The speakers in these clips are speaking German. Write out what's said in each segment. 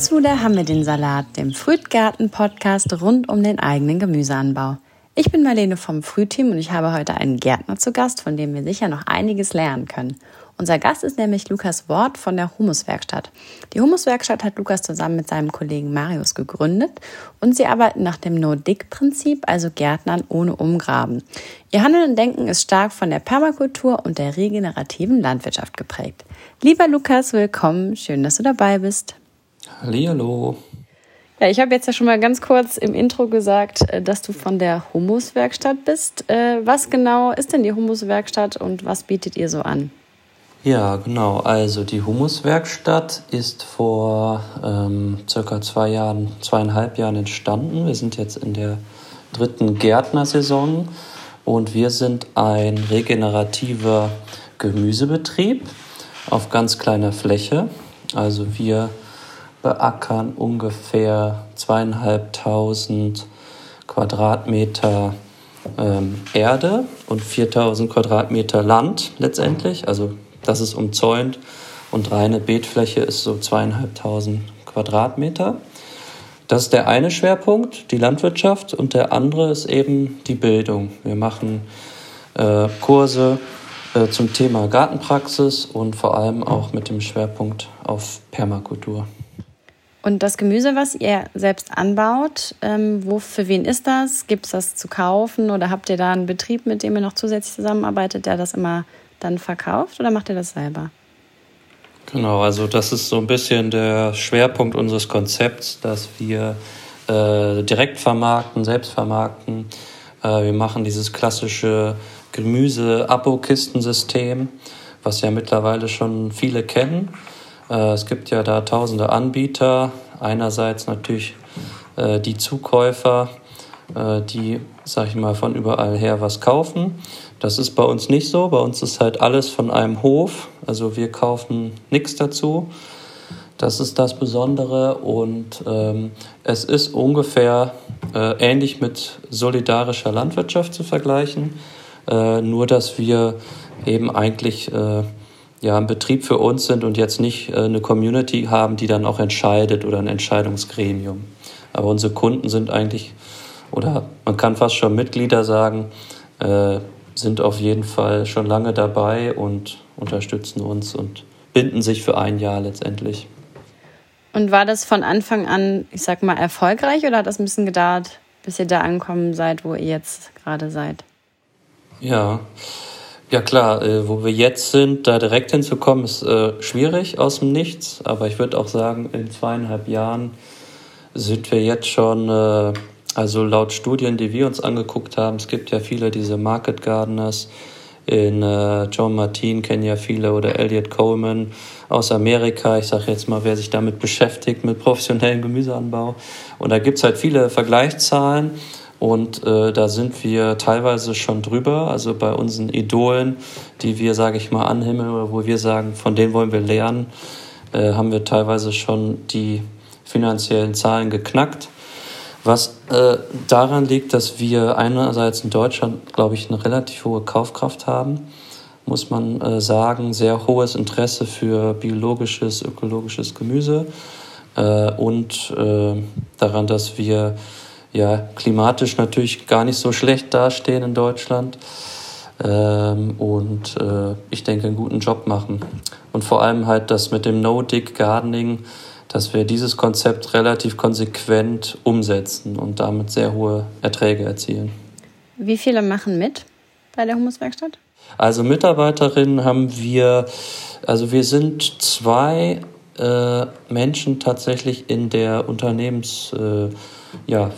dazu, da haben wir den Salat, dem Frühtgarten-Podcast rund um den eigenen Gemüseanbau. Ich bin Marlene vom Frühteam und ich habe heute einen Gärtner zu Gast, von dem wir sicher noch einiges lernen können. Unser Gast ist nämlich Lukas Wort von der Humuswerkstatt. Die Humuswerkstatt hat Lukas zusammen mit seinem Kollegen Marius gegründet und sie arbeiten nach dem No-Dig-Prinzip, also Gärtnern ohne Umgraben. Ihr Handeln und Denken ist stark von der Permakultur und der regenerativen Landwirtschaft geprägt. Lieber Lukas, willkommen. Schön, dass du dabei bist. Hallihallo. Ja, ich habe jetzt ja schon mal ganz kurz im Intro gesagt, äh, dass du von der Humuswerkstatt bist. Äh, was genau ist denn die Humuswerkstatt und was bietet ihr so an? Ja, genau. Also die Humuswerkstatt ist vor ähm, circa zwei Jahren, zweieinhalb Jahren entstanden. Wir sind jetzt in der dritten Gärtnersaison und wir sind ein regenerativer Gemüsebetrieb auf ganz kleiner Fläche. Also wir beackern ungefähr zweieinhalbtausend Quadratmeter ähm, Erde und 4000 Quadratmeter Land letztendlich. Also das ist umzäunt und reine Beetfläche ist so zweieinhalbtausend Quadratmeter. Das ist der eine Schwerpunkt, die Landwirtschaft, und der andere ist eben die Bildung. Wir machen äh, Kurse äh, zum Thema Gartenpraxis und vor allem auch mit dem Schwerpunkt auf Permakultur. Und das Gemüse, was ihr selbst anbaut, ähm, wo, für wen ist das? Gibt es das zu kaufen oder habt ihr da einen Betrieb, mit dem ihr noch zusätzlich zusammenarbeitet, der das immer dann verkauft oder macht ihr das selber? Genau, also das ist so ein bisschen der Schwerpunkt unseres Konzepts, dass wir äh, direkt vermarkten, selbst vermarkten. Äh, wir machen dieses klassische Gemüse-Abo-Kistensystem, was ja mittlerweile schon viele kennen. Äh, es gibt ja da tausende Anbieter. Einerseits natürlich äh, die Zukäufer, äh, die, sag ich mal, von überall her was kaufen. Das ist bei uns nicht so. Bei uns ist halt alles von einem Hof. Also wir kaufen nichts dazu. Das ist das Besondere und ähm, es ist ungefähr äh, ähnlich mit solidarischer Landwirtschaft zu vergleichen, äh, nur dass wir eben eigentlich äh, ja, ein Betrieb für uns sind und jetzt nicht äh, eine Community haben, die dann auch entscheidet oder ein Entscheidungsgremium. Aber unsere Kunden sind eigentlich, oder man kann fast schon Mitglieder sagen, äh, sind auf jeden Fall schon lange dabei und unterstützen uns und binden sich für ein Jahr letztendlich. Und war das von Anfang an, ich sag mal, erfolgreich oder hat das ein bisschen gedauert, bis ihr da angekommen seid, wo ihr jetzt gerade seid? Ja, ja klar, äh, wo wir jetzt sind, da direkt hinzukommen, ist äh, schwierig aus dem Nichts. Aber ich würde auch sagen, in zweieinhalb Jahren sind wir jetzt schon äh, also laut Studien, die wir uns angeguckt haben, es gibt ja viele diese Market Gardeners. In äh, John Martin kennen ja viele oder Elliot Coleman aus Amerika. Ich sage jetzt mal, wer sich damit beschäftigt, mit professionellem Gemüseanbau. Und da gibt's halt viele Vergleichszahlen. Und äh, da sind wir teilweise schon drüber. Also bei unseren Idolen, die wir, sage ich mal, anhimmeln oder wo wir sagen, von denen wollen wir lernen, äh, haben wir teilweise schon die finanziellen Zahlen geknackt. Was äh, daran liegt, dass wir einerseits in Deutschland, glaube ich, eine relativ hohe Kaufkraft haben, muss man äh, sagen, sehr hohes Interesse für biologisches, ökologisches Gemüse äh, und äh, daran, dass wir ja klimatisch natürlich gar nicht so schlecht dastehen in Deutschland ähm, und äh, ich denke einen guten Job machen und vor allem halt das mit dem No-Dig Gardening dass wir dieses Konzept relativ konsequent umsetzen und damit sehr hohe Erträge erzielen. Wie viele machen mit bei der Humuswerkstatt? Also Mitarbeiterinnen haben wir, also wir sind zwei äh, Menschen tatsächlich in der Unternehmensführung. Äh, ja,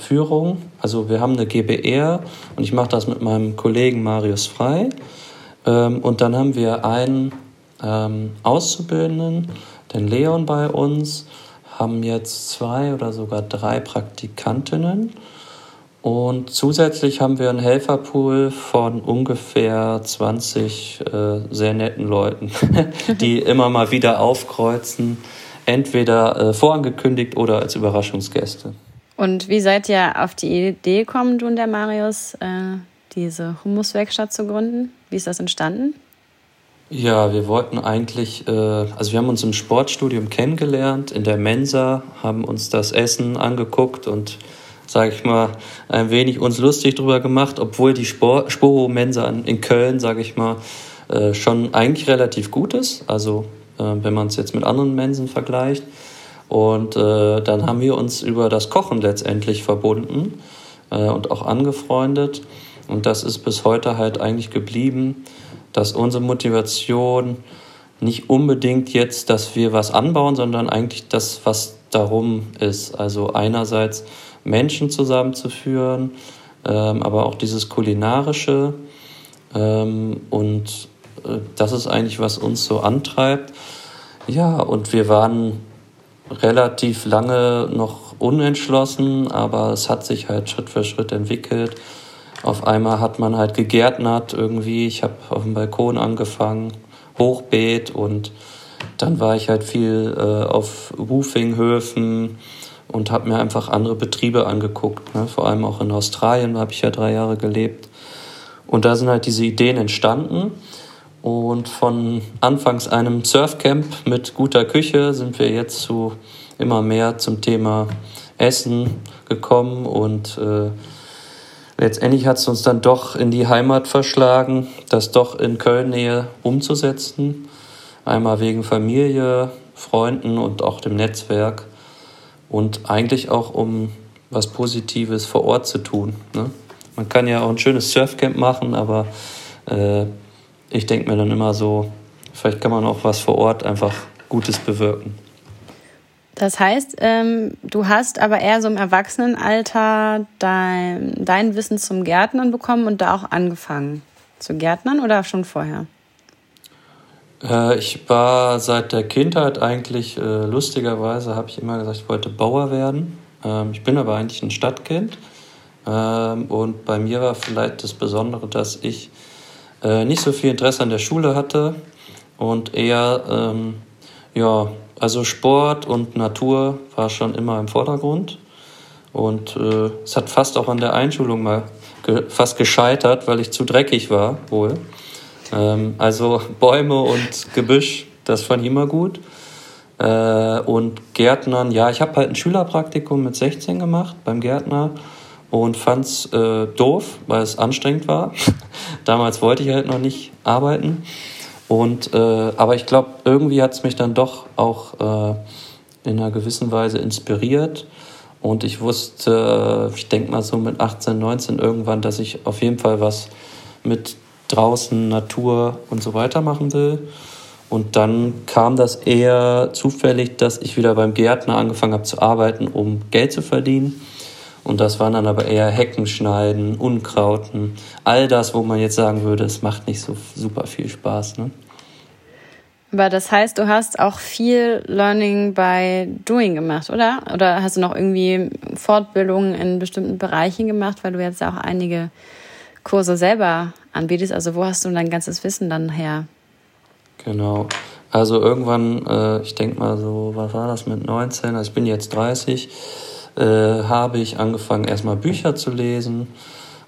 also wir haben eine GBR und ich mache das mit meinem Kollegen Marius Frei. Ähm, und dann haben wir einen ähm, Auszubildenden, den Leon bei uns haben jetzt zwei oder sogar drei Praktikantinnen. Und zusätzlich haben wir einen Helferpool von ungefähr 20 äh, sehr netten Leuten, die immer mal wieder aufkreuzen, entweder äh, vorangekündigt oder als Überraschungsgäste. Und wie seid ihr auf die Idee gekommen, du und der Marius, äh, diese Humuswerkstatt zu gründen? Wie ist das entstanden? Ja, wir wollten eigentlich, äh, also wir haben uns im Sportstudium kennengelernt, in der Mensa, haben uns das Essen angeguckt und, sage ich mal, ein wenig uns lustig drüber gemacht, obwohl die Sporo-Mensa in Köln, sage ich mal, äh, schon eigentlich relativ gut ist. Also äh, wenn man es jetzt mit anderen Mensen vergleicht. Und äh, dann haben wir uns über das Kochen letztendlich verbunden äh, und auch angefreundet. Und das ist bis heute halt eigentlich geblieben dass unsere Motivation nicht unbedingt jetzt, dass wir was anbauen, sondern eigentlich das, was darum ist. Also einerseits Menschen zusammenzuführen, ähm, aber auch dieses kulinarische. Ähm, und äh, das ist eigentlich, was uns so antreibt. Ja, und wir waren relativ lange noch unentschlossen, aber es hat sich halt Schritt für Schritt entwickelt. Auf einmal hat man halt gegärtnert irgendwie. Ich habe auf dem Balkon angefangen, Hochbeet und dann war ich halt viel äh, auf Roofinghöfen und habe mir einfach andere Betriebe angeguckt. Ne? Vor allem auch in Australien habe ich ja drei Jahre gelebt. Und da sind halt diese Ideen entstanden. Und von anfangs einem Surfcamp mit guter Küche sind wir jetzt zu immer mehr zum Thema Essen gekommen und äh, Letztendlich hat es uns dann doch in die Heimat verschlagen, das doch in Köln-Nähe umzusetzen. Einmal wegen Familie, Freunden und auch dem Netzwerk. Und eigentlich auch um was Positives vor Ort zu tun. Ne? Man kann ja auch ein schönes Surfcamp machen, aber äh, ich denke mir dann immer so, vielleicht kann man auch was vor Ort einfach Gutes bewirken. Das heißt, ähm, du hast aber eher so im Erwachsenenalter dein, dein Wissen zum Gärtnern bekommen und da auch angefangen zu Gärtnern oder schon vorher? Äh, ich war seit der Kindheit eigentlich, äh, lustigerweise habe ich immer gesagt, ich wollte Bauer werden. Ähm, ich bin aber eigentlich ein Stadtkind. Ähm, und bei mir war vielleicht das Besondere, dass ich äh, nicht so viel Interesse an der Schule hatte und eher ähm, ja, also Sport und Natur war schon immer im Vordergrund. Und es hat fast auch an der Einschulung mal fast gescheitert, weil ich zu dreckig war, wohl. Ähm, also Bäume und Gebüsch, das fand ich immer gut. Äh, und Gärtnern, ja, ich habe halt ein Schülerpraktikum mit 16 gemacht beim Gärtner und fand es äh, doof, weil es anstrengend war. Damals wollte ich halt noch nicht arbeiten. Und, äh, aber ich glaube, irgendwie hat es mich dann doch auch äh, in einer gewissen Weise inspiriert. Und ich wusste, ich denke mal so mit 18, 19 irgendwann, dass ich auf jeden Fall was mit draußen, Natur und so weiter machen will. Und dann kam das eher zufällig, dass ich wieder beim Gärtner angefangen habe zu arbeiten, um Geld zu verdienen. Und das waren dann aber eher Heckenschneiden, Unkrauten, all das, wo man jetzt sagen würde, es macht nicht so super viel Spaß. Ne? Aber das heißt, du hast auch viel Learning by Doing gemacht, oder? Oder hast du noch irgendwie Fortbildungen in bestimmten Bereichen gemacht, weil du jetzt auch einige Kurse selber anbietest? Also wo hast du dein ganzes Wissen dann her? Genau. Also irgendwann, äh, ich denke mal so, was war das mit 19? Also ich bin jetzt 30 äh, habe ich angefangen, erstmal Bücher zu lesen.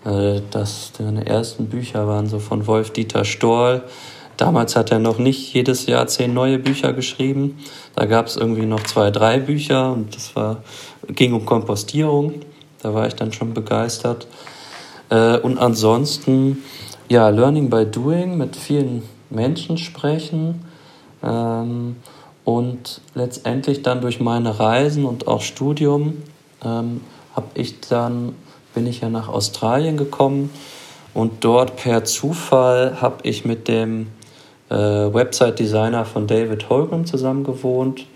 Äh, das, meine ersten Bücher waren so von Wolf-Dieter Storl. Damals hat er noch nicht jedes Jahr zehn neue Bücher geschrieben. Da gab es irgendwie noch zwei, drei Bücher und das war, ging um Kompostierung. Da war ich dann schon begeistert. Äh, und ansonsten, ja, Learning by Doing, mit vielen Menschen sprechen. Ähm, und letztendlich dann durch meine Reisen und auch Studium ähm, habe ich dann, bin ich ja nach Australien gekommen und dort per Zufall habe ich mit dem äh, Website-Designer von David Holgram zusammen gewohnt.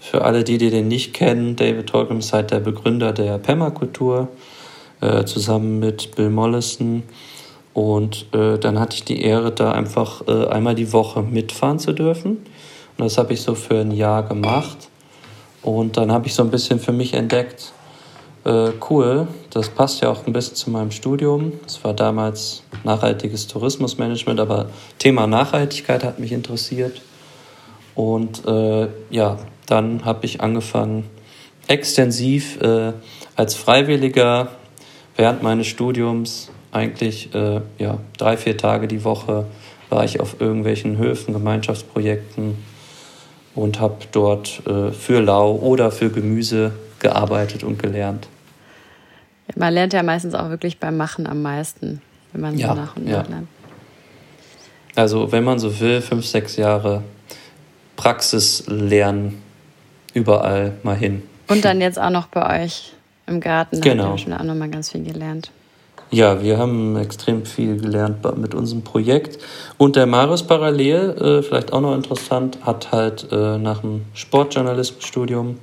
Für alle, die, die den nicht kennen, David Holgram ist halt der Begründer der Permakultur, äh, zusammen mit Bill Mollison. Und äh, dann hatte ich die Ehre, da einfach äh, einmal die Woche mitfahren zu dürfen. Und das habe ich so für ein Jahr gemacht. Und dann habe ich so ein bisschen für mich entdeckt, äh, cool, das passt ja auch ein bisschen zu meinem Studium. Es war damals nachhaltiges Tourismusmanagement, aber Thema Nachhaltigkeit hat mich interessiert. Und äh, ja, dann habe ich angefangen, extensiv äh, als Freiwilliger während meines Studiums eigentlich äh, ja, drei, vier Tage die Woche war ich auf irgendwelchen Höfen, Gemeinschaftsprojekten und habe dort äh, für Lau oder für Gemüse gearbeitet und gelernt. Man lernt ja meistens auch wirklich beim Machen am meisten, wenn man so ja, nach und nach ja. lernt. Also wenn man so will, fünf, sechs Jahre Praxis lernen, überall mal hin. Und dann jetzt auch noch bei euch im Garten. Genau. Habt ihr schon auch noch mal ganz viel gelernt. Ja, wir haben extrem viel gelernt mit unserem Projekt. Und der Marius parallel, äh, vielleicht auch noch interessant, hat halt äh, nach dem Sportjournalismusstudium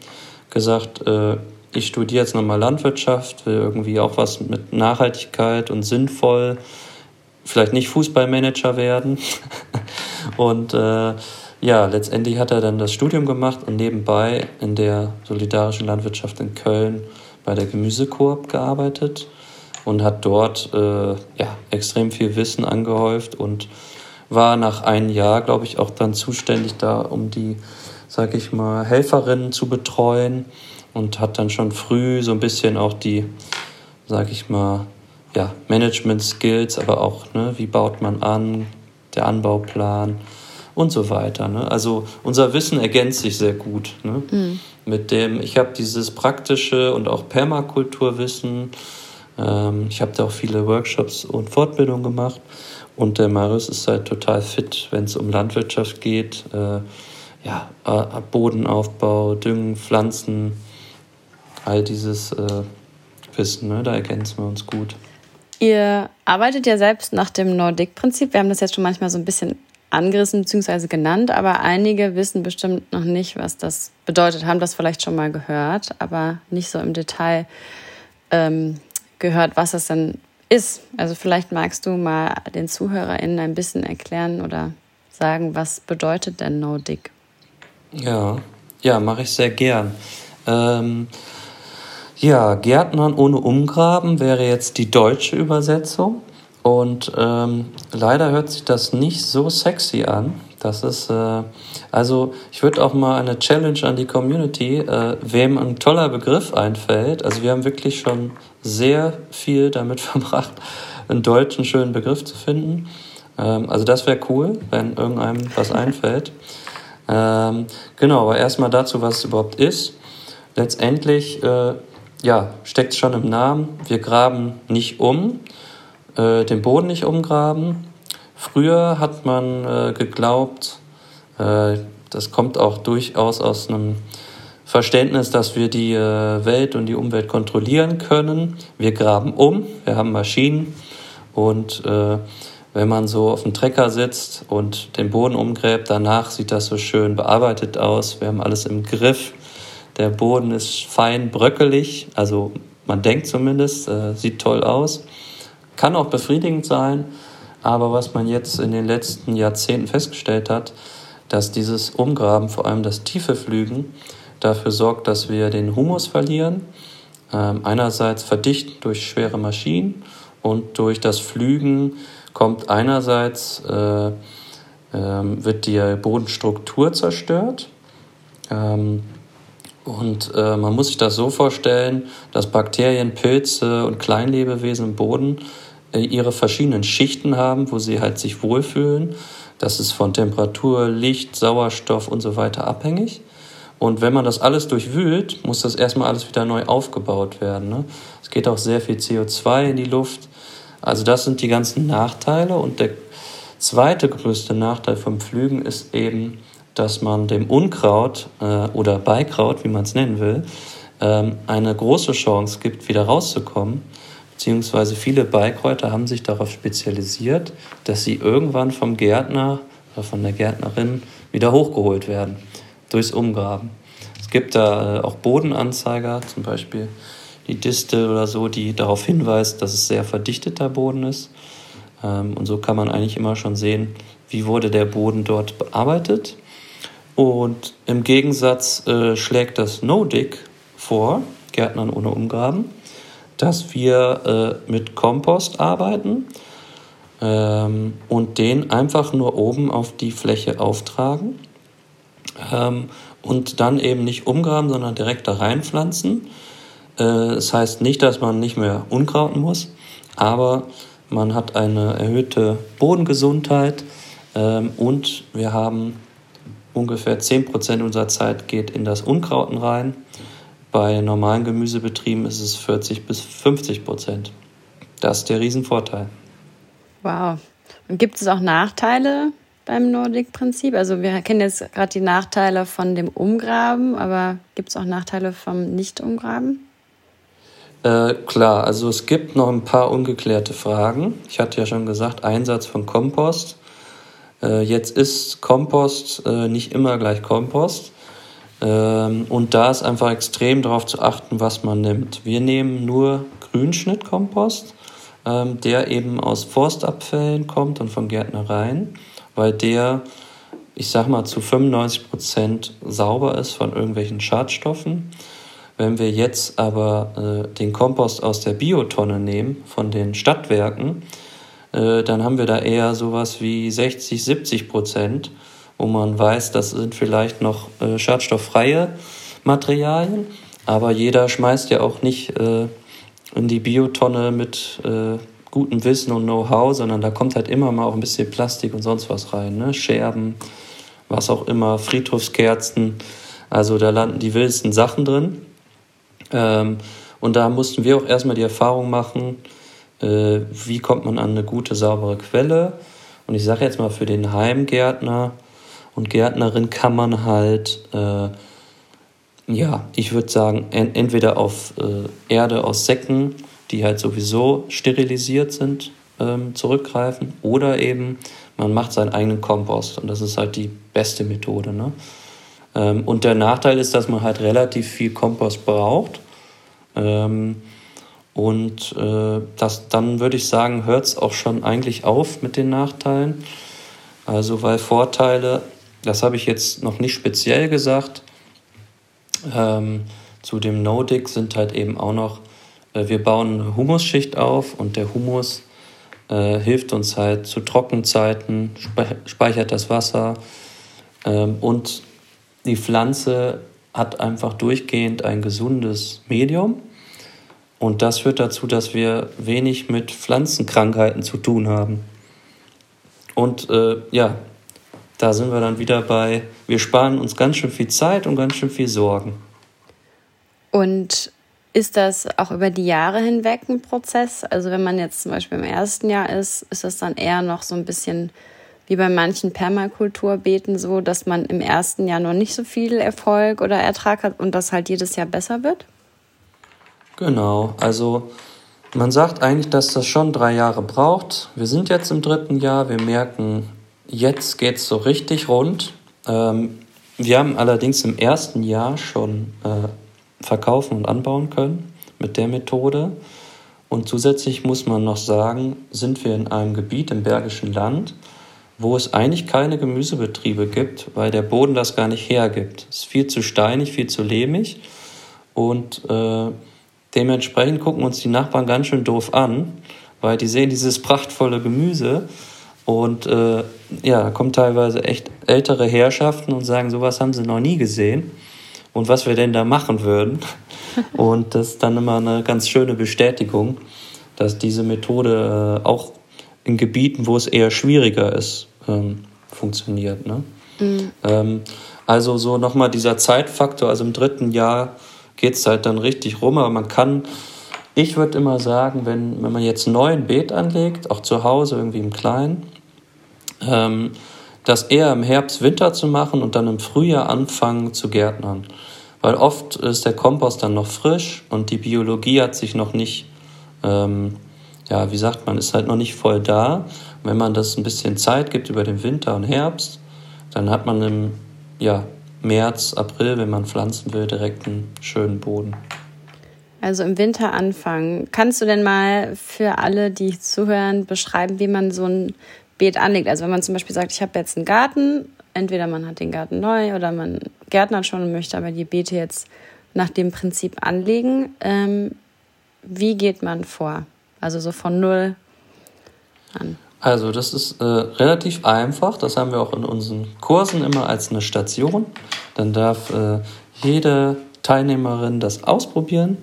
gesagt, äh, ich studiere jetzt nochmal Landwirtschaft, will irgendwie auch was mit Nachhaltigkeit und sinnvoll, vielleicht nicht Fußballmanager werden. und äh, ja, letztendlich hat er dann das Studium gemacht und nebenbei in der solidarischen Landwirtschaft in Köln bei der Gemüsekoop gearbeitet und hat dort äh, ja, extrem viel Wissen angehäuft und war nach einem Jahr, glaube ich, auch dann zuständig da, um die, sag ich mal, Helferinnen zu betreuen und hat dann schon früh so ein bisschen auch die, sag ich mal, ja, Management-Skills, aber auch, ne, wie baut man an, der Anbauplan und so weiter. Ne? Also unser Wissen ergänzt sich sehr gut. Ne? Mhm. Mit dem, ich habe dieses praktische und auch Permakulturwissen, ähm, ich habe da auch viele Workshops und Fortbildungen gemacht. Und der Marius ist halt total fit, wenn es um Landwirtschaft geht. Äh, ja, Bodenaufbau, Düngen, Pflanzen, all dieses äh, Wissen, ne? da ergänzen wir uns gut. Ihr arbeitet ja selbst nach dem Nordic-Prinzip. Wir haben das jetzt schon manchmal so ein bisschen angerissen bzw. genannt, aber einige wissen bestimmt noch nicht, was das bedeutet, haben das vielleicht schon mal gehört, aber nicht so im Detail ähm, gehört, was es denn ist. Also vielleicht magst du mal den ZuhörerInnen ein bisschen erklären oder sagen, was bedeutet denn No-Dig? Ja, ja, mache ich sehr gern. Ähm, ja, Gärtnern ohne Umgraben wäre jetzt die deutsche Übersetzung. Und ähm, leider hört sich das nicht so sexy an. Das ist, äh, also ich würde auch mal eine Challenge an die Community, äh, wem ein toller Begriff einfällt. Also wir haben wirklich schon sehr viel damit verbracht, einen deutschen schönen Begriff zu finden. Ähm, also das wäre cool, wenn irgendeinem was einfällt. Ähm, genau, aber erstmal dazu, was es überhaupt ist. Letztendlich, äh, ja, steckt schon im Namen. Wir graben nicht um, äh, den Boden nicht umgraben. Früher hat man äh, geglaubt, äh, das kommt auch durchaus aus einem Verständnis, dass wir die äh, Welt und die Umwelt kontrollieren können. Wir graben um, wir haben Maschinen und äh, wenn man so auf dem Trecker sitzt und den Boden umgräbt, danach sieht das so schön bearbeitet aus. Wir haben alles im Griff. Der Boden ist fein bröckelig, also man denkt zumindest, äh, sieht toll aus. Kann auch befriedigend sein, aber was man jetzt in den letzten Jahrzehnten festgestellt hat, dass dieses Umgraben, vor allem das tiefe Pflügen, dafür sorgt, dass wir den Humus verlieren. Ähm, einerseits verdichten durch schwere Maschinen und durch das Pflügen kommt einerseits äh, äh, wird die Bodenstruktur zerstört. Ähm, und äh, man muss sich das so vorstellen, dass Bakterien, Pilze und Kleinlebewesen im Boden äh, ihre verschiedenen Schichten haben, wo sie halt sich wohlfühlen. Das ist von Temperatur, Licht, Sauerstoff und so weiter abhängig. Und wenn man das alles durchwühlt, muss das erstmal alles wieder neu aufgebaut werden. Ne? Es geht auch sehr viel CO2 in die Luft. Also das sind die ganzen Nachteile. Und der zweite größte Nachteil vom Pflügen ist eben, dass man dem Unkraut äh, oder Beikraut, wie man es nennen will, ähm, eine große Chance gibt, wieder rauszukommen. Beziehungsweise viele Beikräuter haben sich darauf spezialisiert, dass sie irgendwann vom Gärtner oder von der Gärtnerin wieder hochgeholt werden durchs Umgraben. Es gibt da äh, auch Bodenanzeiger, zum Beispiel die Distel oder so, die darauf hinweist, dass es sehr verdichteter Boden ist. Ähm, und so kann man eigentlich immer schon sehen, wie wurde der Boden dort bearbeitet. Und im Gegensatz äh, schlägt das No-Dig vor, Gärtnern ohne Umgraben, dass wir äh, mit Kompost arbeiten ähm, und den einfach nur oben auf die Fläche auftragen ähm, und dann eben nicht umgraben, sondern direkt da reinpflanzen. Äh, das heißt nicht, dass man nicht mehr unkrauten muss, aber man hat eine erhöhte Bodengesundheit, Ähm, und wir haben ungefähr 10% unserer Zeit geht in das Unkrauten rein. Bei normalen Gemüsebetrieben ist es 40 bis 50 Prozent. Das ist der Riesenvorteil. Wow. Und gibt es auch Nachteile beim Nordic-Prinzip? Also wir kennen jetzt gerade die Nachteile von dem Umgraben, aber gibt es auch Nachteile vom Nicht-Umgraben? Äh, klar, also es gibt noch ein paar ungeklärte Fragen. Ich hatte ja schon gesagt, Einsatz von Kompost. Äh, jetzt ist Kompost äh, nicht immer gleich Kompost. Ähm, und da ist einfach extrem darauf zu achten, was man nimmt. Wir nehmen nur Grünschnittkompost, ähm, der eben aus Forstabfällen kommt und von Gärtnereien, weil der, ich sag mal, zu 95 Prozent sauber ist von irgendwelchen Schadstoffen. Wenn wir jetzt aber äh, den Kompost aus der Biotonne nehmen, von den Stadtwerken, äh, dann haben wir da eher sowas wie 60, 70 Prozent wo man weiß, das sind vielleicht noch äh, schadstofffreie Materialien, aber jeder schmeißt ja auch nicht äh, in die Biotonne mit äh, gutem Wissen und Know-how, sondern da kommt halt immer mal auch ein bisschen Plastik und sonst was rein, ne? Scherben, was auch immer, Friedhofskerzen, also da landen die wildesten Sachen drin. Ähm, und da mussten wir auch erstmal die Erfahrung machen, äh, wie kommt man an eine gute, saubere Quelle. Und ich sage jetzt mal für den Heimgärtner, und Gärtnerin kann man halt, äh, ja, ich würde sagen, en entweder auf äh, Erde aus Säcken, die halt sowieso sterilisiert sind, ähm, zurückgreifen oder eben man macht seinen eigenen Kompost und das ist halt die beste Methode. Ne? Ähm, und der Nachteil ist, dass man halt relativ viel Kompost braucht. Ähm, und äh, das, dann würde ich sagen, hört es auch schon eigentlich auf mit den Nachteilen. Also weil Vorteile das habe ich jetzt noch nicht speziell gesagt. Ähm, zu dem No-Dick sind halt eben auch noch, wir bauen eine Humusschicht auf und der Humus äh, hilft uns halt zu Trockenzeiten, speichert das Wasser ähm, und die Pflanze hat einfach durchgehend ein gesundes Medium. Und das führt dazu, dass wir wenig mit Pflanzenkrankheiten zu tun haben. Und äh, ja, da sind wir dann wieder bei, wir sparen uns ganz schön viel Zeit und ganz schön viel Sorgen. Und ist das auch über die Jahre hinweg ein Prozess? Also wenn man jetzt zum Beispiel im ersten Jahr ist, ist das dann eher noch so ein bisschen wie bei manchen Permakulturbeeten so, dass man im ersten Jahr noch nicht so viel Erfolg oder Ertrag hat und das halt jedes Jahr besser wird? Genau, also man sagt eigentlich, dass das schon drei Jahre braucht. Wir sind jetzt im dritten Jahr, wir merken, Jetzt geht es so richtig rund. Ähm, wir haben allerdings im ersten Jahr schon äh, verkaufen und anbauen können mit der Methode. Und zusätzlich muss man noch sagen, sind wir in einem Gebiet im Bergischen Land, wo es eigentlich keine Gemüsebetriebe gibt, weil der Boden das gar nicht hergibt. Es ist viel zu steinig, viel zu lehmig und äh, dementsprechend gucken uns die Nachbarn ganz schön doof an, weil die sehen dieses prachtvolle Gemüse und äh, ja, kommen teilweise echt ältere Herrschaften und sagen, sowas haben sie noch nie gesehen und was wir denn da machen würden. Und das ist dann immer eine ganz schöne Bestätigung, dass diese Methode äh, auch in Gebieten, wo es eher schwieriger ist, ähm, funktioniert. Ne? Mhm. Ähm, also so nochmal dieser Zeitfaktor, also im dritten Jahr geht es halt dann richtig rum, aber man kann, ich würde immer sagen, wenn, wenn man jetzt ein neues Beet anlegt, auch zu Hause irgendwie im Kleinen, ähm, das eher im Herbst, Winter zu machen und dann im Frühjahr anfangen zu gärtnern. Weil oft ist der Kompost dann noch frisch und die Biologie hat sich noch nicht, ähm, ja, wie sagt man, ist halt noch nicht voll da. Und wenn man das ein bisschen Zeit gibt über den Winter und Herbst, dann hat man im ja, März, April, wenn man pflanzen will, direkt einen schönen Boden. Also im Winter anfangen. Kannst du denn mal für alle, die zuhören, beschreiben, wie man so ein Beet anlegt. Also wenn man zum Beispiel sagt, ich habe jetzt einen Garten, entweder man hat den Garten neu oder man gärtnert schon und möchte aber die Beete jetzt nach dem Prinzip anlegen. Ähm, wie geht man vor? Also so von null an. Also das ist äh, relativ einfach. Das haben wir auch in unseren Kursen immer als eine Station. Dann darf äh, jede Teilnehmerin das ausprobieren.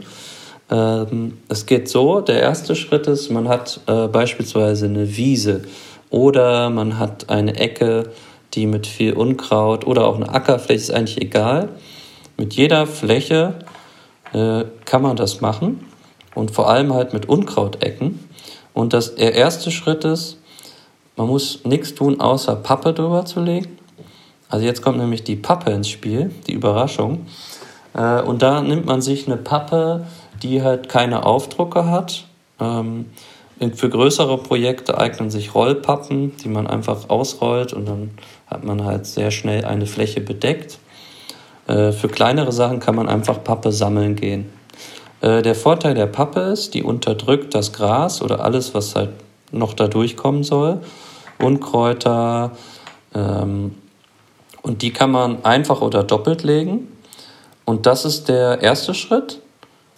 Ähm, es geht so, der erste Schritt ist, man hat äh, beispielsweise eine Wiese Oder man hat eine Ecke, die mit viel Unkraut oder auch eine Ackerfläche ist eigentlich egal. Mit jeder Fläche äh, kann man das machen und vor allem halt mit Unkrautecken. Und das, der erste Schritt ist, man muss nichts tun, außer Pappe drüber zu legen. Also jetzt kommt nämlich die Pappe ins Spiel, die Überraschung. Äh, und da nimmt man sich eine Pappe, die halt keine Aufdrucke hat. Ähm, für größere Projekte eignen sich Rollpappen, die man einfach ausrollt und dann hat man halt sehr schnell eine Fläche bedeckt. Äh, für kleinere Sachen kann man einfach Pappe sammeln gehen. Äh, der Vorteil der Pappe ist, die unterdrückt das Gras oder alles, was halt noch da durchkommen soll. Unkräuter. Ähm, und die kann man einfach oder doppelt legen. Und das ist der erste Schritt.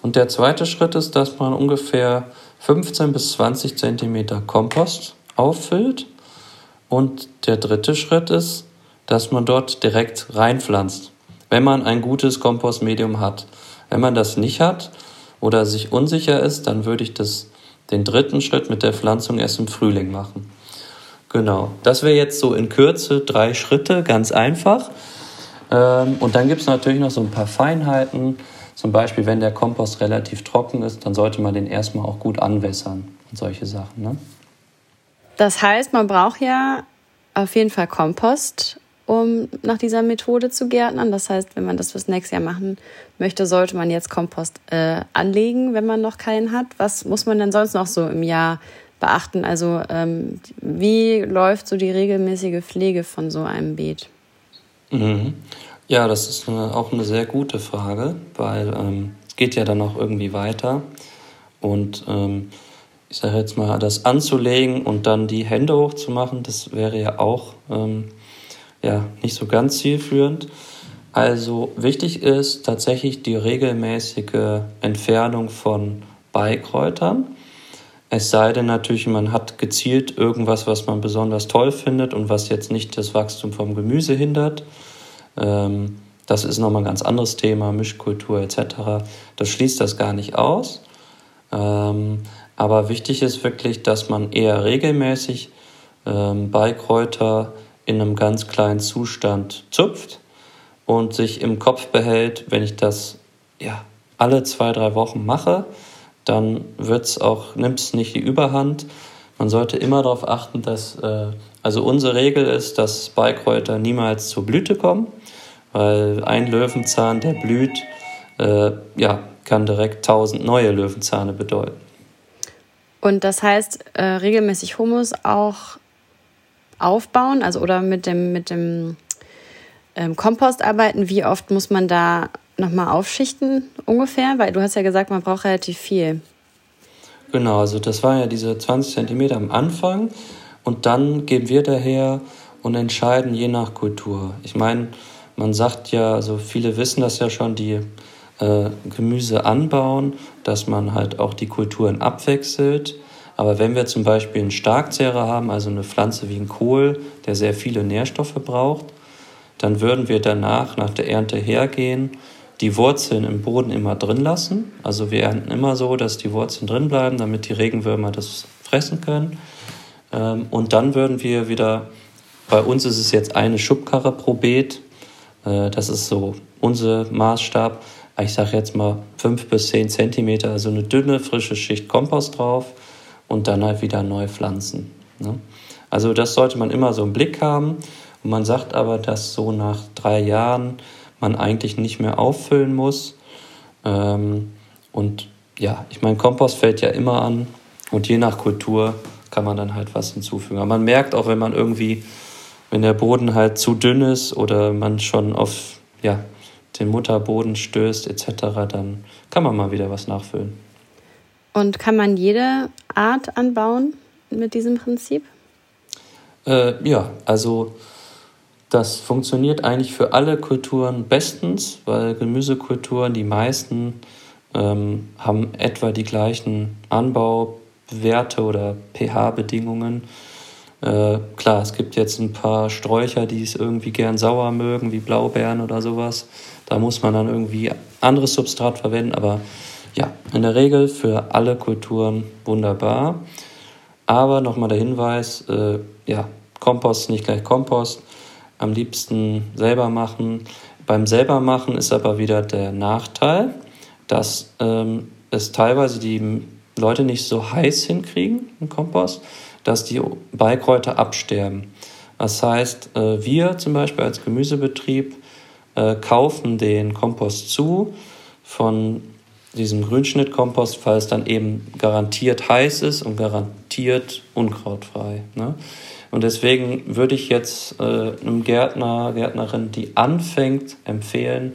Und der zweite Schritt ist, dass man ungefähr 15 bis 20 Zentimeter Kompost auffüllt. Und der dritte Schritt ist, dass man dort direkt reinpflanzt, wenn man ein gutes Kompostmedium hat. Wenn man das nicht hat oder sich unsicher ist, dann würde ich das, den dritten Schritt mit der Pflanzung erst im Frühling machen. Genau, das wäre jetzt so in Kürze drei Schritte, ganz einfach. Ähm, und dann gibt es natürlich noch so ein paar Feinheiten. Zum Beispiel, wenn der Kompost relativ trocken ist, dann sollte man den erstmal auch gut anwässern und solche Sachen. Ne? Das heißt, man braucht ja auf jeden Fall Kompost, um nach dieser Methode zu gärtnern. Das heißt, wenn man das fürs nächste Jahr machen möchte, sollte man jetzt Kompost äh, anlegen, wenn man noch keinen hat. Was muss man denn sonst noch so im Jahr beachten? Also ähm, wie läuft so die regelmäßige Pflege von so einem Beet? Mhm. Ja, das ist eine, auch eine sehr gute Frage, weil ähm, es geht ja dann auch irgendwie weiter. Und ähm, ich sage jetzt mal, das anzulegen und dann die Hände hochzumachen, das wäre ja auch ähm, ja, nicht so ganz zielführend. Also wichtig ist tatsächlich die regelmäßige Entfernung von Beikräutern. Es sei denn natürlich, man hat gezielt irgendwas, was man besonders toll findet und was jetzt nicht das Wachstum vom Gemüse hindert. Ähm, das ist nochmal ein ganz anderes Thema, Mischkultur etc. Das schließt das gar nicht aus. Ähm, aber wichtig ist wirklich, dass man eher regelmäßig ähm, Beikräuter in einem ganz kleinen Zustand zupft und sich im Kopf behält, wenn ich das ja, alle zwei, drei Wochen mache, dann wird's auch, nimmt es nicht die Überhand. Man sollte immer darauf achten, dass, äh, also unsere Regel ist, dass Beikräuter niemals zur Blüte kommen weil ein Löwenzahn, der blüht, äh, ja, kann direkt tausend neue Löwenzahne bedeuten. Und das heißt, äh, regelmäßig Humus auch aufbauen, also oder mit dem, mit dem ähm, Kompost arbeiten. Wie oft muss man da nochmal aufschichten ungefähr? Weil du hast ja gesagt, man braucht relativ viel. Genau, also das waren ja diese 20 Zentimeter am Anfang und dann geben wir daher und entscheiden je nach Kultur. Ich meine, man sagt ja, also viele wissen das ja schon, die äh, Gemüse anbauen, dass man halt auch die Kulturen abwechselt. Aber wenn wir zum Beispiel einen Starkzehrer haben, also eine Pflanze wie ein Kohl, der sehr viele Nährstoffe braucht, dann würden wir danach nach der Ernte hergehen, die Wurzeln im Boden immer drin lassen. Also wir ernten immer so, dass die Wurzeln drin bleiben, damit die Regenwürmer das fressen können. Ähm, und dann würden wir wieder, bei uns ist es jetzt eine Schubkarre pro Beet, äh, das ist so unser Maßstab. Ich sage jetzt mal fünf bis zehn Zentimeter, also eine dünne, frische Schicht Kompost drauf und dann halt wieder neu pflanzen. Ne? Also das sollte man immer so im Blick haben. Und man sagt aber, dass so nach drei Jahren man eigentlich nicht mehr auffüllen muss. Ähm, und ja, ich meine, Kompost fällt ja immer an und je nach Kultur kann man dann halt was hinzufügen. Aber man merkt auch, wenn man irgendwie wenn der Boden halt zu dünn ist oder man schon auf ja, den Mutterboden stößt etc., dann kann man mal wieder was nachfüllen. Und kann man jede Art anbauen mit diesem Prinzip? Äh, ja, also das funktioniert eigentlich für alle Kulturen bestens, weil Gemüsekulturen, die meisten, ähm, haben etwa die gleichen Anbauwerte oder pH-Bedingungen. Äh, klar, es gibt jetzt ein paar Sträucher, die es irgendwie gern sauer mögen, wie Blaubeeren oder sowas. Da muss man dann irgendwie anderes Substrat verwenden, aber ja, in der Regel für alle Kulturen wunderbar. Aber nochmal der Hinweis, äh, ja, Kompost nicht gleich Kompost. Am liebsten selber machen. Beim selbermachen ist aber wieder der Nachteil, dass ähm, es teilweise die Leute nicht so heiß hinkriegen, im Kompost, dass die Beikräuter absterben. Das heißt, äh, wir zum Beispiel als Gemüsebetrieb äh, kaufen den Kompost zu von diesem Grünschnittkompost, es dann eben garantiert heiß ist und garantiert unkrautfrei. Ne? Und deswegen würde ich jetzt äh, einem Gärtner, Gärtnerin, die anfängt, empfehlen,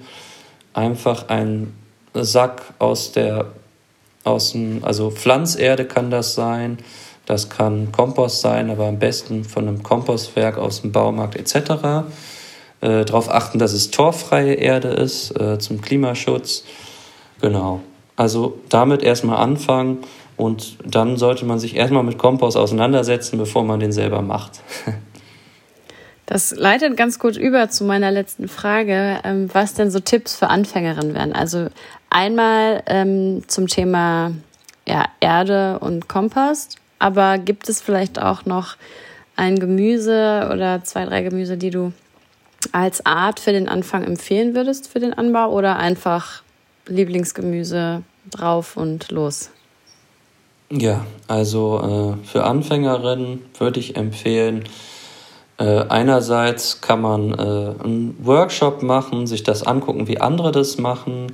einfach einen Sack aus der, aus dem, also Pflanzerde kann das sein, das kann Kompost sein, aber am besten von einem Kompostwerk aus dem Baumarkt etc. Äh, darauf achten, dass es torfreie Erde ist äh, zum Klimaschutz. Genau. Also damit erstmal anfangen und dann sollte man sich erstmal mit Kompost auseinandersetzen, bevor man den selber macht. Das leitet ganz gut über zu meiner letzten Frage, ähm, was denn so Tipps für Anfängerinnen wären. Also einmal ähm, zum Thema ja, Erde und Kompost, aber gibt es vielleicht auch noch ein Gemüse oder zwei, drei Gemüse, die du als Art für den Anfang empfehlen würdest für den Anbau oder einfach Lieblingsgemüse drauf und los? Ja, also äh, für Anfängerinnen würde ich empfehlen, äh, einerseits kann man äh, einen Workshop machen, sich das angucken, wie andere das machen.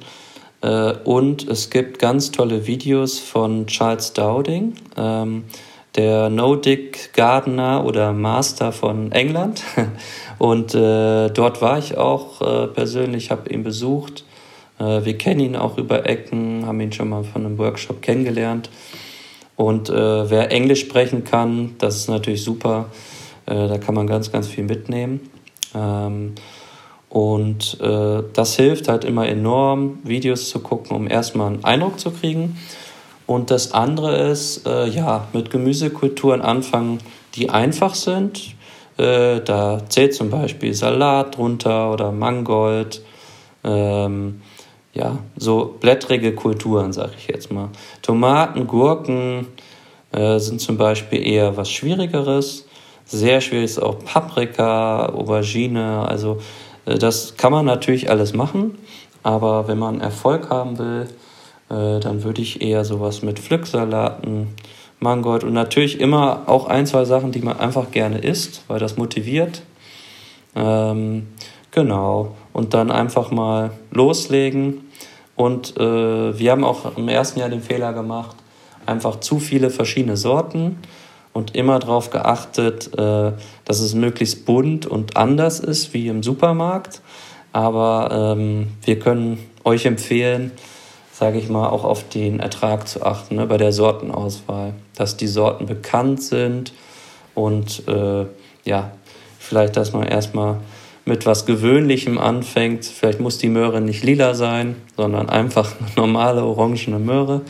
Äh, und es gibt ganz tolle Videos von Charles Dowding, ähm, der No-Dick Gardener oder Master von England. Und äh, dort war ich auch äh, persönlich, habe ihn besucht. wir kennen ihn auch über Ecken, haben ihn schon mal von einem Workshop kennengelernt. Und äh, wer Englisch sprechen kann, das ist natürlich super. Äh, da kann man ganz, ganz viel mitnehmen. Ähm, und äh, das hilft halt immer enorm, Videos zu gucken, um erstmal einen Eindruck zu kriegen. Und das andere ist, äh, ja, mit Gemüsekulturen anfangen, die einfach sind. Äh, da zählt zum Beispiel Salat drunter oder Mangold. Ähm, ja, so blättrige Kulturen, sage ich jetzt mal. Tomaten, Gurken äh, sind zum Beispiel eher was Schwierigeres. Sehr schwierig ist auch Paprika, Aubergine. Also äh, das kann man natürlich alles machen, aber wenn man Erfolg haben will, äh, dann würde ich eher sowas mit Pflücksalaten, Mangold und natürlich immer auch ein, zwei Sachen, die man einfach gerne isst, weil das motiviert. Ähm, genau. Und dann einfach mal loslegen und äh, wir haben auch im ersten Jahr den Fehler gemacht, einfach zu viele verschiedene Sorten und immer darauf geachtet, äh, dass es möglichst bunt und anders ist wie im Supermarkt. Aber ähm, wir können euch empfehlen, sage ich mal, auch auf den Ertrag zu achten ne, bei der Sortenauswahl, dass die Sorten bekannt sind und äh, ja, vielleicht, dass man erstmal mit was Gewöhnlichem anfängt. Vielleicht muss die Möhre nicht lila sein, sondern einfach eine normale orangene Möhre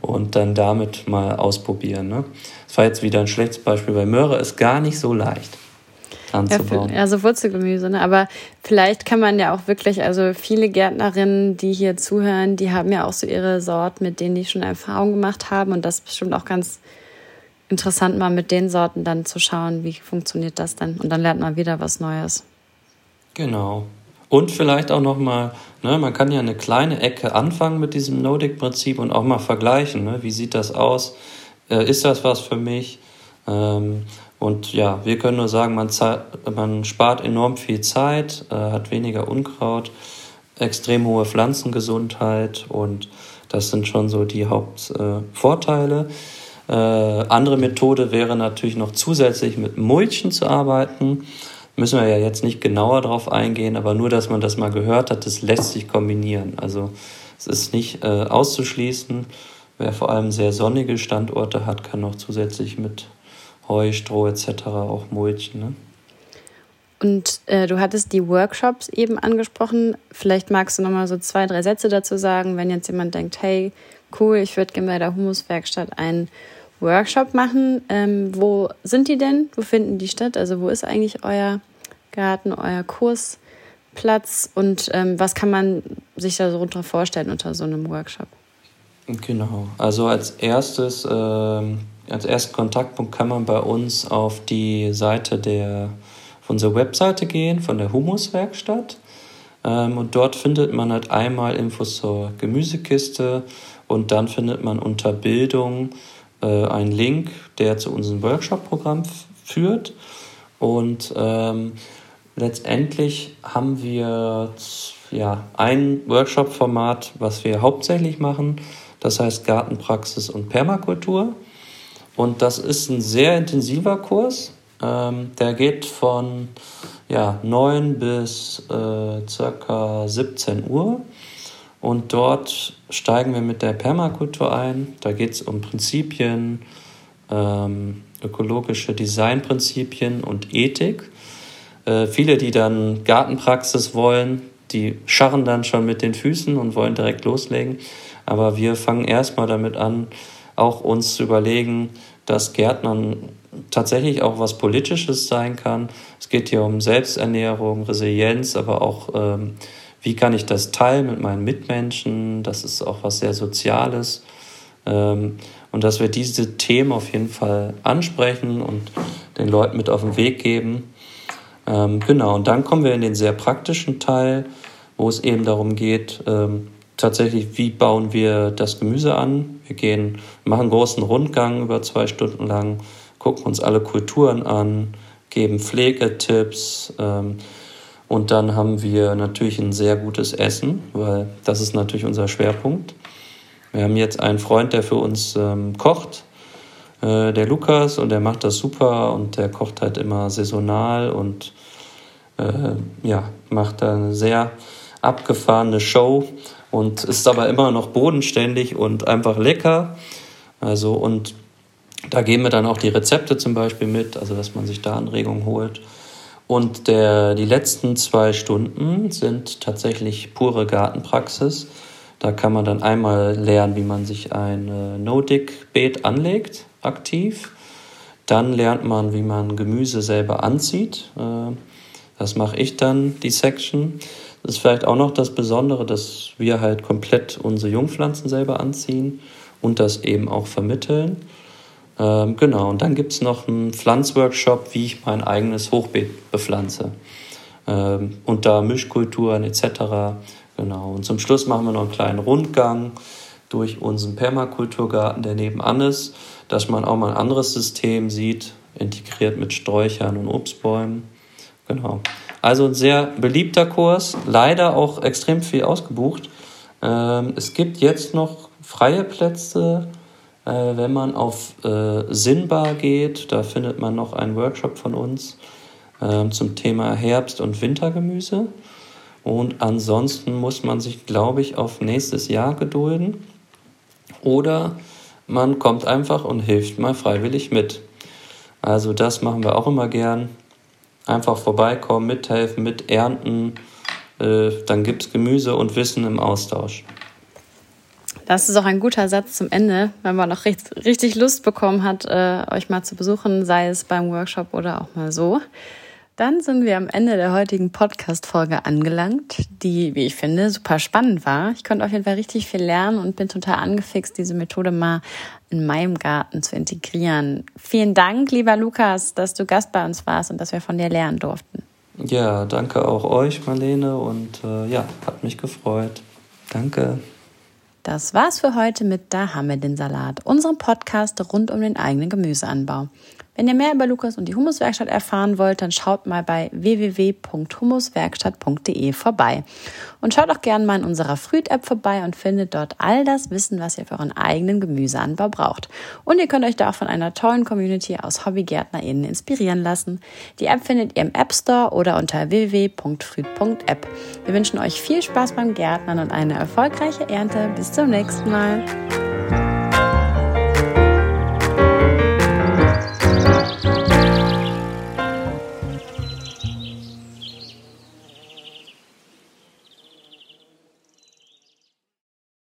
und dann damit mal ausprobieren. Ne? Das war jetzt wieder ein schlechtes Beispiel, weil Möhre ist gar nicht so leicht anzubauen. Ja, also Wurzelgemüse, ne? aber vielleicht kann man ja auch wirklich, also viele Gärtnerinnen, die hier zuhören, die haben ja auch so ihre Sorten, mit denen die schon Erfahrung gemacht haben und das ist bestimmt auch ganz interessant, mal mit den Sorten dann zu schauen, wie funktioniert das dann und dann lernt man wieder was Neues. Genau. Und vielleicht auch nochmal, ne, man kann ja eine kleine Ecke anfangen mit diesem No-Dick-Prinzip und auch mal vergleichen. Ne? Wie sieht das aus? Äh, ist das was für mich? Ähm, und ja, wir können nur sagen, man, man spart enorm viel Zeit, äh, hat weniger Unkraut, extrem hohe Pflanzengesundheit und das sind schon so die Hauptvorteile. Äh, andere Methode wäre natürlich noch zusätzlich mit Mulchen zu arbeiten. Müssen wir ja jetzt nicht genauer darauf eingehen, aber nur, dass man das mal gehört hat, das lässt sich kombinieren. Also es ist nicht äh, auszuschließen. Wer vor allem sehr sonnige Standorte hat, kann noch zusätzlich mit Heu, Stroh etc. auch mulchen. Ne? Und äh, du hattest die Workshops eben angesprochen. Vielleicht magst du noch mal so zwei, drei Sätze dazu sagen, wenn jetzt jemand denkt, hey, cool, ich würde gerne bei der Humuswerkstatt einen Workshop machen. Ähm, wo sind die denn? Wo finden die statt? Also wo ist eigentlich euer Garten, euer Kursplatz und ähm, was kann man sich da so darunter vorstellen unter so einem Workshop? Genau, also als erstes ähm, als ersten Kontaktpunkt kann man bei uns auf die Seite der, von unserer Webseite gehen, von der Humuswerkstatt. Ähm, und dort findet man halt einmal Infos zur Gemüsekiste und dann findet man unter Bildung äh, einen Link, der zu unserem Workshop-Programm führt. Und ähm, letztendlich haben wir ja, ein Workshop-Format, was wir hauptsächlich machen. Das heißt Gartenpraxis und Permakultur. Und das ist ein sehr intensiver Kurs. Ähm, der geht von ja, 9 bis äh, circa 17 Uhr. Und dort steigen wir mit der Permakultur ein. Da geht es um Prinzipien, ähm, ökologische Designprinzipien und Ethik. Äh, viele, die dann Gartenpraxis wollen, die scharren dann schon mit den Füßen und wollen direkt loslegen. Aber wir fangen erstmal damit an, auch uns zu überlegen, dass Gärtnern tatsächlich auch was Politisches sein kann. Es geht hier um Selbsternährung, Resilienz, aber auch, ähm, wie kann ich das teilen mit meinen Mitmenschen. Das ist auch was sehr Soziales. Ähm, und dass wir diese Themen auf jeden Fall ansprechen und den Leuten mit auf den Weg geben. Ähm, genau, und dann kommen wir in den sehr praktischen Teil, wo es eben darum geht, ähm, tatsächlich, wie bauen wir das Gemüse an. Wir gehen, machen einen großen Rundgang über zwei Stunden lang, gucken uns alle Kulturen an, geben Pflegetipps. Und dann haben wir natürlich ein sehr gutes Essen, weil das ist natürlich unser Schwerpunkt. Wir haben jetzt einen Freund, der für uns ähm, kocht, äh, der Lukas, und der macht das super und der kocht halt immer saisonal und äh, ja, macht da eine sehr abgefahrene Show und ist aber immer noch bodenständig und einfach lecker. Also und da geben wir dann auch die Rezepte zum Beispiel mit, also dass man sich da Anregungen holt. Und der, die letzten zwei Stunden sind tatsächlich pure Gartenpraxis. Da kann man dann einmal lernen, wie man sich ein äh, No-Dick-Beet anlegt, aktiv. Dann lernt man, wie man Gemüse selber anzieht. Äh, das mache ich dann, die Section. Das ist vielleicht auch noch das Besondere, dass wir halt komplett unsere Jungpflanzen selber anziehen und das eben auch vermitteln. Ähm, genau, und dann gibt es noch einen Pflanzworkshop, wie ich mein eigenes Hochbeet bepflanze. Ähm, unter Mischkulturen etc. Genau, und zum Schluss machen wir noch einen kleinen Rundgang durch unseren Permakulturgarten, der nebenan ist, dass man auch mal ein anderes System sieht, integriert mit Sträuchern und Obstbäumen. Genau. Also ein sehr beliebter Kurs, leider auch extrem viel ausgebucht. Ähm, es gibt jetzt noch freie Plätze, wenn man auf äh, Sinnbar geht. Da findet man noch einen Workshop von uns äh, zum Thema Herbst- und Wintergemüse. Und ansonsten muss man sich, glaube ich, auf nächstes Jahr gedulden. Oder man kommt einfach und hilft mal freiwillig mit. Also das machen wir auch immer gern. Einfach vorbeikommen, mithelfen, miternten. Äh, dann gibt es Gemüse und Wissen im Austausch. Das ist auch ein guter Satz zum Ende, wenn man noch richtig Lust bekommen hat, äh, euch mal zu besuchen, sei es beim Workshop oder auch mal so. Dann sind wir am Ende der heutigen Podcast-Folge angelangt, die, wie ich finde, super spannend war. Ich konnte auf jeden Fall richtig viel lernen und bin total angefixt, diese Methode mal in meinem Garten zu integrieren. Vielen Dank, lieber Lukas, dass du Gast bei uns warst und dass wir von dir lernen durften. Ja, danke auch euch, Marlene, und äh, ja, hat mich gefreut. Danke. Das war's für heute mit Da haben wir den Salat, unserem Podcast rund um den eigenen Gemüseanbau. Wenn ihr mehr über Lukas und die Humuswerkstatt erfahren wollt, dann schaut mal bei www.humuswerkstatt.de vorbei. Und schaut auch gerne mal in unserer Früht-App vorbei und findet dort all das Wissen, was ihr für euren eigenen Gemüseanbau braucht. Und ihr könnt euch da auch von einer tollen Community aus HobbygärtnerInnen inspirieren lassen. Die App findet ihr im App Store oder unter www.früht.app. Wir wünschen euch viel Spaß beim Gärtnern und eine erfolgreiche Ernte. Bis zum nächsten Mal.